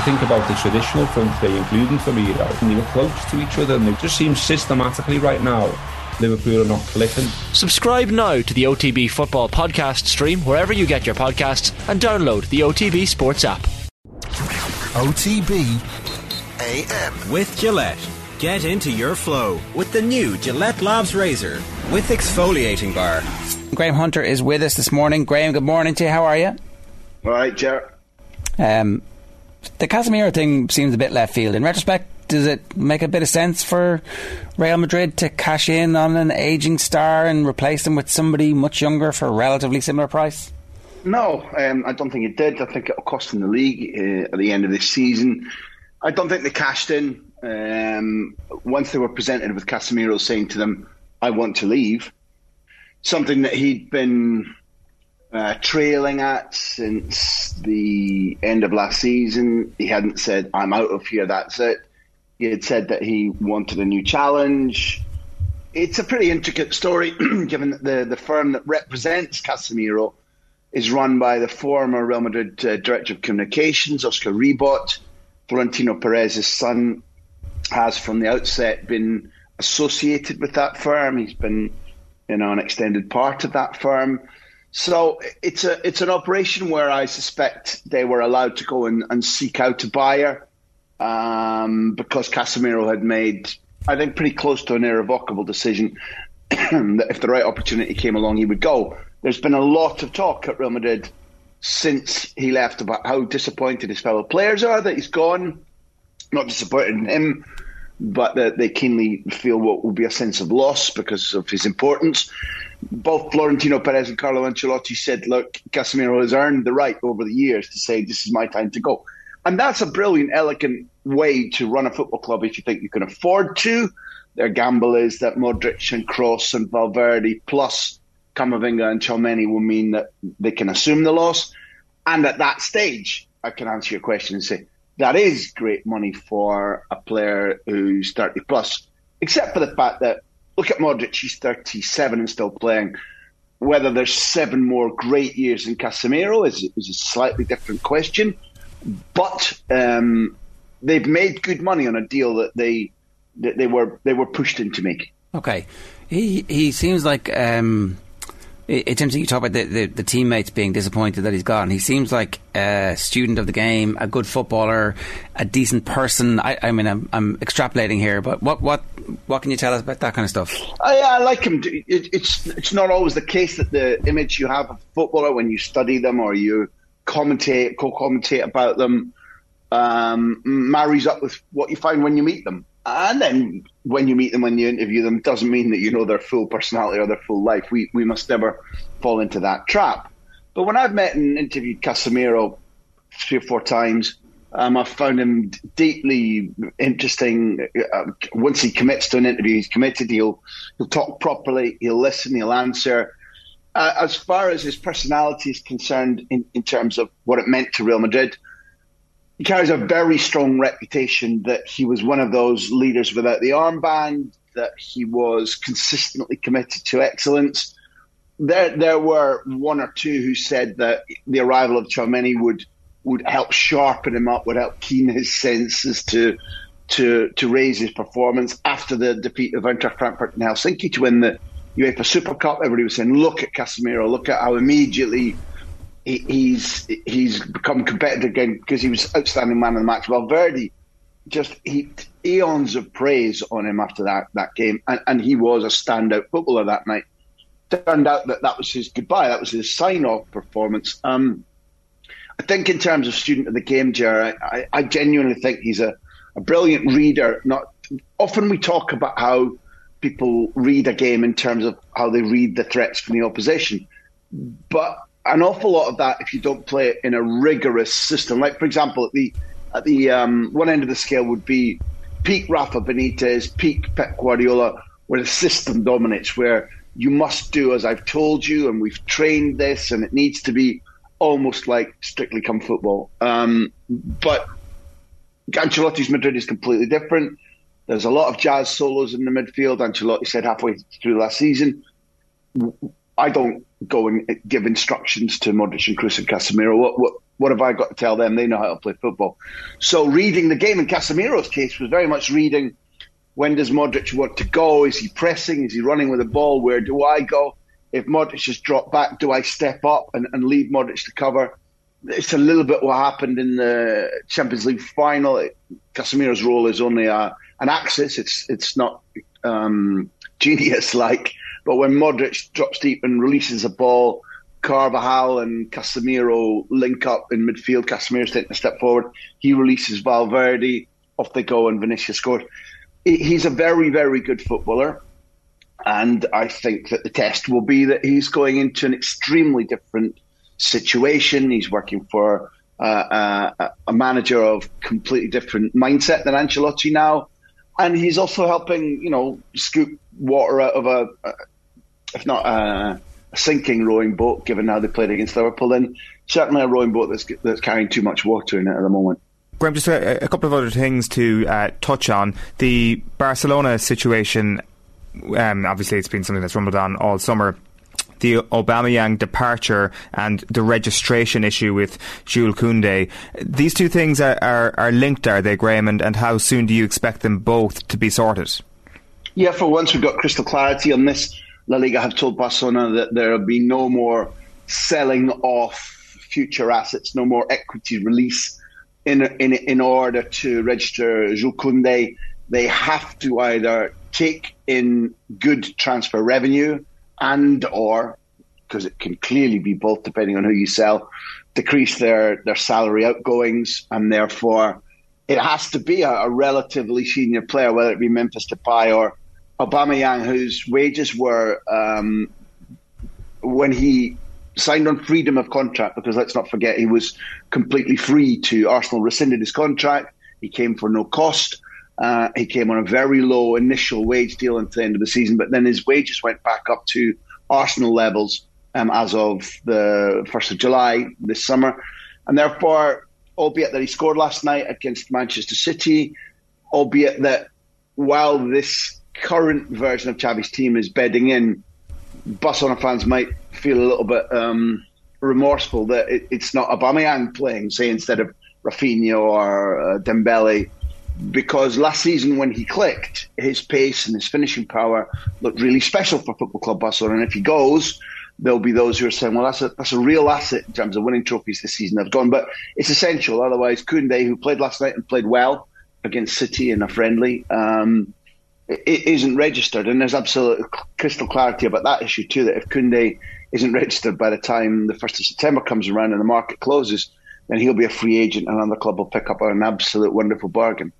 you think about the traditional front three, including Firmino, and they were close to each other, and it just seems systematically right now Liverpool are not clicking. Subscribe now to the OTB Football Podcast stream wherever you get your podcasts and download the OTB Sports app. OTB AM. With Gillette. Get into your flow with the new Gillette Labs Razor with exfoliating bar. Graham Hunter is with us this morning. Graham, good morning to you. How are you? All right, Jared. Um, the Casemiro thing seems a bit left field. In retrospect, does it make a bit of sense for Real Madrid to cash in on an aging star and replace him with somebody much younger for a relatively similar price? No, um, I don't think it did. I think it'll cost them the league uh, at the end of this season. I don't think they cashed in. Um, once they were presented with Casemiro saying to them, I want to leave, something that he'd been uh, trailing at since the end of last season. He hadn't said, I'm out of here, that's it. He had said that he wanted a new challenge. It's a pretty intricate story, given that the, the firm that represents Casemiro is run by the former Real Madrid uh, director of communications, Oscar Ribot. Florentino Perez's son has, from the outset, been associated with that firm. He's been, you know, an extended part of that firm. So it's a it's an operation where I suspect they were allowed to go and, and seek out a buyer um, because Casemiro had made, I think, pretty close to an irrevocable decision that if the right opportunity came along, he would go. There's been a lot of talk at Real Madrid since he left about how disappointed his fellow players are that he's gone. Not disappointed in him, but that they keenly feel what will be a sense of loss because of his importance. Both Florentino Perez and Carlo Ancelotti said, look, Casemiro has earned the right over the years to say, this is my time to go. And that's a brilliant, elegant way to run a football club if you think you can afford to. Their gamble is that Modric and Kroos and Valverde plus Camavinga and Tchouameni will mean that they can assume the loss. And at that stage, I can answer your question and say that is great money for a player who's 30 plus, except for the fact that look at Modric, he's 37 and still playing. Whether there's seven more great years in Casemiro is, is a slightly different question. But um, they've made good money on a deal that they that they were they were pushed into making. Okay, he he seems like. Um in terms of you talk about the, the, the, teammates being disappointed that he's gone, he seems like a student of the game, a good footballer, a decent person. I, I mean, I'm, I'm, extrapolating here, but what what what can you tell us about that kind of stuff? I, I like him. It, it's it's not always the case that the image you have of a footballer when you study them or you commentate, co-commentate about them, um, marries up with what you find when you meet them. And then when you meet them, when you interview them, doesn't mean that you know their full personality or their full life. We we must never fall into that trap. But when I've met and interviewed Casemiro three or four times, um, I've found him deeply interesting. Uh, once he commits to an interview, he's committed. He'll he'll talk properly. He'll listen. He'll answer. Uh, as far as his personality is concerned, in, in terms of what it meant to Real Madrid, he carries a very strong reputation that he was one of those leaders without the armband, that he was consistently committed to excellence. There, there were one or two who said that the arrival of Tchouameni would would help sharpen him up, would help keen his senses to to to raise his performance after the defeat of Eintracht Frankfurt in Helsinki to win the UEFA Super Cup. Everybody was saying, "Look at Casemiro! Look at how immediately he's he's become competitive again because he was outstanding man of the match. Well, Verdi just heaped eons of praise on him after that that game, and, and he was a standout footballer that night. Turned out that that was his goodbye. That was his sign-off performance. Um, I think in terms of student of the game, Jerry, I, I genuinely think he's a, a brilliant reader. Not often we talk about how people read a game in terms of how they read the threats from the opposition, but an awful lot of that if you don't play it in a rigorous system. Like, for example, at the at the um, one end of the scale would be peak Rafa Benitez, peak Pep Guardiola, where the system dominates, where you must do as I've told you, and we've trained this, and it needs to be almost like strictly come football. Um, but Ancelotti's Madrid is completely different. There's a lot of jazz solos in the midfield. Ancelotti said halfway through last season. I don't go and give instructions to Modric and Kroos and Casemiro. What, what what have I got to tell them? They know how to play football. So reading the game in Casemiro's case was very much reading when does Modric want to go? Is he pressing? Is he running with the ball? Where do I go? If Modric has dropped back, do I step up and, and leave Modric to cover? It's a little bit what happened in the Champions League final. Casemiro's role is only a, an axis. It's it's not um, genius like. But when Modric drops deep and releases a ball, Carvajal and Casemiro link up in midfield. Casemiro's taking a step forward. He releases Valverde. Off they go, and Vinicius scores. He's a very, very good footballer. And I think that the test will be that he's going into an extremely different situation. He's working for uh, uh, a manager of completely different mindset than Ancelotti now. And he's also helping, you know, scoop water out of a, a if not a, a, sinking rowing boat, given how they played against Liverpool, then certainly a rowing boat that's, that's carrying too much water in it at the moment. Graham, just a, a couple of other things to uh, touch on. The Barcelona situation, um, obviously, it's been something that's rumbled on all summer the Aubameyang departure and the registration issue with Jules Koundé. These two things are, are, are, linked, are they, Graham? And, and how soon do you expect them both to be sorted? Yeah, for once we've got crystal clarity on this. La Liga have told Barcelona that there will be no more selling off future assets, no more equity release in in in order to register Jules. They have to either take in good transfer revenue and or because it can clearly be both depending on who you sell, decrease their their salary outgoings and therefore it has to be a, a relatively senior player, whether it be Memphis Depay or Aubameyang, whose wages were um, when he signed on freedom of contract, because let's not forget he was completely free to Arsenal rescinded his contract. He came for no cost. Uh, he came on a very low initial wage deal until the end of the season, but then his wages went back up to Arsenal levels um, as of the 1st of July this summer. And therefore, albeit that he scored last night against Manchester City, albeit that while this current version of Xavi's team is bedding in, Barcelona fans might feel a little bit um, remorseful that it, it's not Aubameyang playing, say, instead of Rafinha or uh, Dembele, because last season when he clicked, his pace and his finishing power looked really special for Football Club Barcelona. And if he goes, there'll be those who are saying, well, that's a, that's a real asset in terms of winning trophies this season. They've gone, but it's essential. Otherwise, Koundé, who played last night and played well against City in a friendly, um, it isn't registered, and there's absolute crystal clarity about that issue too. That if Koundé isn't registered by the time the first of September comes around and the market closes, then he'll be a free agent, and another club will pick up an absolute wonderful bargain.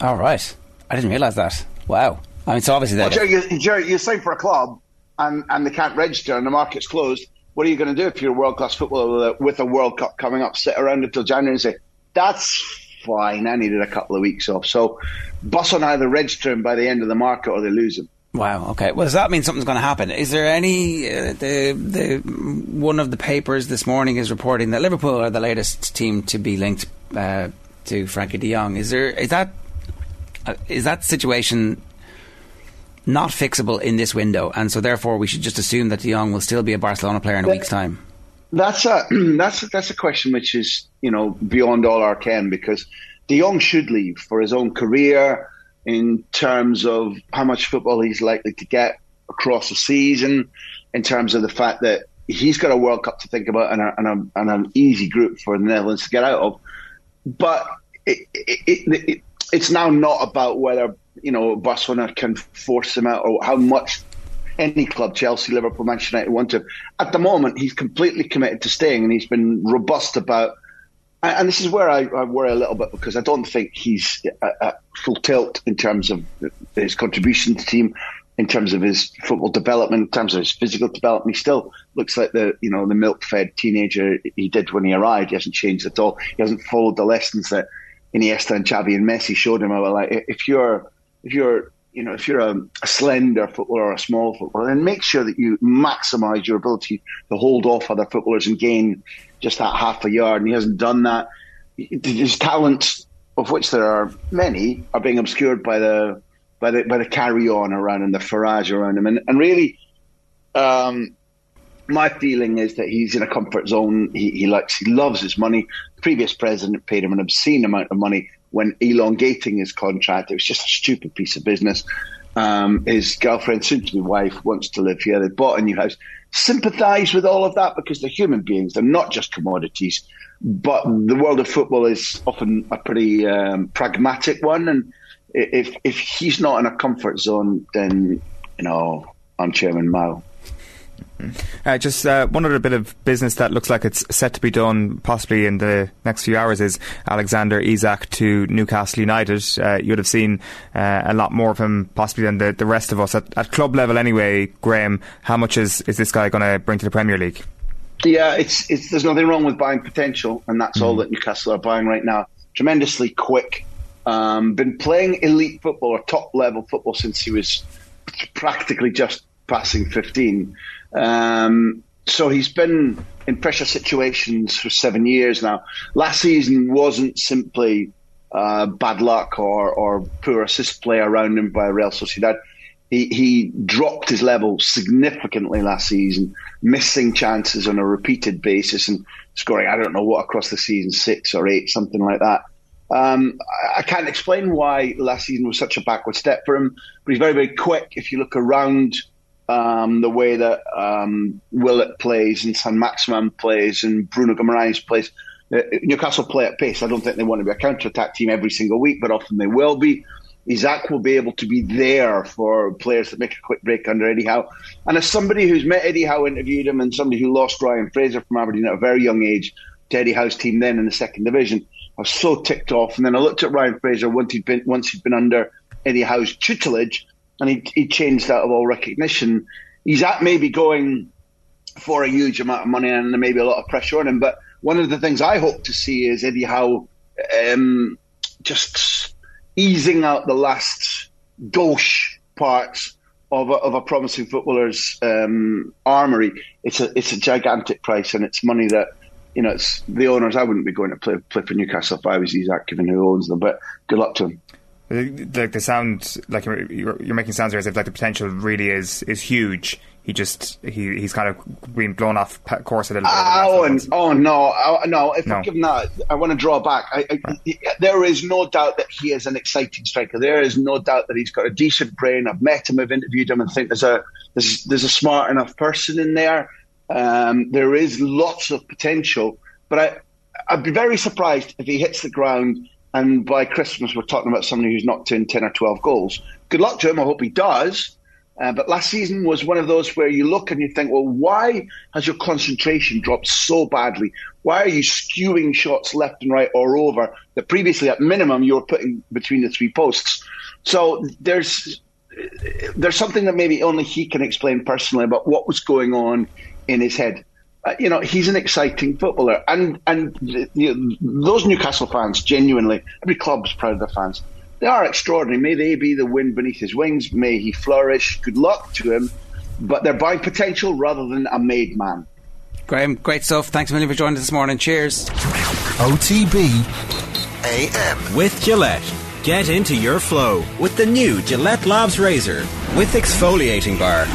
All right, I didn't realise that. Wow. I mean, so obviously that. Well, Jerry, Jerry, you sign for a club, and and they can't register, and the market's closed. What are you going to do if you're a world class footballer with a World Cup coming up? Sit around until January and say, "That's fine. I needed a couple of weeks off. So Bus on either register him by the end of the market or they lose him. Wow. Okay. Well, does that mean something's going to happen? Is there any uh, the the one of the papers this morning is reporting that Liverpool are the latest team to be linked uh, to Frenkie De Jong. Is there is that uh, is that situation not fixable in this window, and so therefore we should just assume that De Jong will still be a Barcelona player in a week's time? That's a that's a, that's a question which is you know beyond all our ken because De Jong should leave for his own career in terms of how much football he's likely to get across the season, in terms of the fact that he's got a World Cup to think about and, a, and, a, and an easy group for the Netherlands to get out of. But it, it, it, it's now not about whether you know Barcelona can force him out or how much any club, Chelsea, Liverpool, Manchester United, want to. At the moment, he's completely committed to staying, and he's been robust about. And this is where I, I worry a little bit because I don't think he's at full tilt in terms of his contribution to the team, in terms of his football development, in terms of his physical development. He still looks like the you know the milk-fed teenager he did when he arrived. He hasn't changed at all. He hasn't followed the lessons that Iniesta and Xavi and Messi showed him. About like if you're if you're you know, if you're a, a, slender footballer or a small footballer, then make sure that you maximise your ability to hold off other footballers and gain just that half a yard. And he hasn't done that. His talents, of which there are many, are being obscured by the by the by the carry on around and the farage around him. And and really, um, my feeling is that he's in a comfort zone. He, he likes, he loves his money. The previous president paid him an obscene amount of money when elongating his contract. It was just a stupid piece of business. Um, his girlfriend, soon to be wife, wants to live here. They bought a new house. Sympathise with all of that because they're human beings. They're not just commodities. But the world of football is often a pretty um, pragmatic one, and if if he's not in a comfort zone, then you know I'm Chairman Mao. Uh, just uh, one other bit of business that looks like it's set to be done possibly in the next few hours is Alexander Isak to Newcastle United. Uh, you'd have seen uh, a lot more of him possibly than the, the rest of us at, at club level anyway. Graham, how much is, is this guy going to bring to the Premier League? Yeah, it's, it's there's nothing wrong with buying potential, and that's mm. all that Newcastle are buying right now. Tremendously quick, um, been playing elite football or top level football since he was practically just passing 15. Um, so he's been in pressure situations for seven years now. Last season wasn't simply uh, bad luck or, or poor assist play around him by Real Sociedad. He, he dropped his level significantly last season, missing chances on a repeated basis and scoring, I don't know what, across the season, six or eight, something like that. Um, I can't explain why last season was such a backward step for him, but he's very, very quick. If you look around um, the way that um, Willock plays and Saint-Maximin plays and Bruno Guimaraes plays. Uh, Newcastle play at pace. I don't think they want to be a counter attack team every single week, but often they will be. Isak will be able to be there for players that make a quick break under Eddie Howe. And as somebody who's met Eddie Howe, interviewed him, and somebody who lost Ryan Fraser from Aberdeen at a very young age to Eddie Howe's team then in the second division, I was so ticked off. And then I looked at Ryan Fraser once he'd been once he'd been under Eddie Howe's tutelage, and he, he changed out of all recognition. He's at maybe going for a huge amount of money and there may be a lot of pressure on him. But one of the things I hope to see is Eddie Howe um, just easing out the last gauche parts of a, of a promising footballer's um, armory. It's a it's a gigantic price and it's money that you know it's the owners. I wouldn't be going to play play for Newcastle if I was Isak, given who owns them. But good luck to him. Like the sound, like you're, you're making sounds here as if like the potential really is is huge. He just he he's kind of been blown off course a little bit. Oh, and, oh no, oh, no! If no. I give him that, I want to draw back. I, I, right. there is no doubt that he is an exciting striker. There is no doubt that he's got a decent brain. I've met him, I've interviewed him, and think there's a there's there's a smart enough person in there. Um, there is lots of potential, but I I'd be very surprised if he hits the ground and by Christmas, we're talking about somebody who's knocked in 10 or 12 goals. Good luck to him. I hope he does. Uh, but last season was one of those where you look and you think, well, why has your concentration dropped so badly? Why are you skewing shots left and right or over that previously, at minimum, you were putting between the three posts? So there's there's something that maybe only he can explain personally about what was going on in his head. Uh, you know, he's an exciting footballer, and and you know, those Newcastle fans genuinely, every club's proud of their fans. They are extraordinary. May they be the wind beneath his wings. May he flourish. Good luck to him. But they're buying potential rather than a made man. Graham, great stuff. Thanks a million for joining us this morning. Cheers. OTB AM with Gillette. Get into your flow with the new Gillette Labs Razor with exfoliating bar.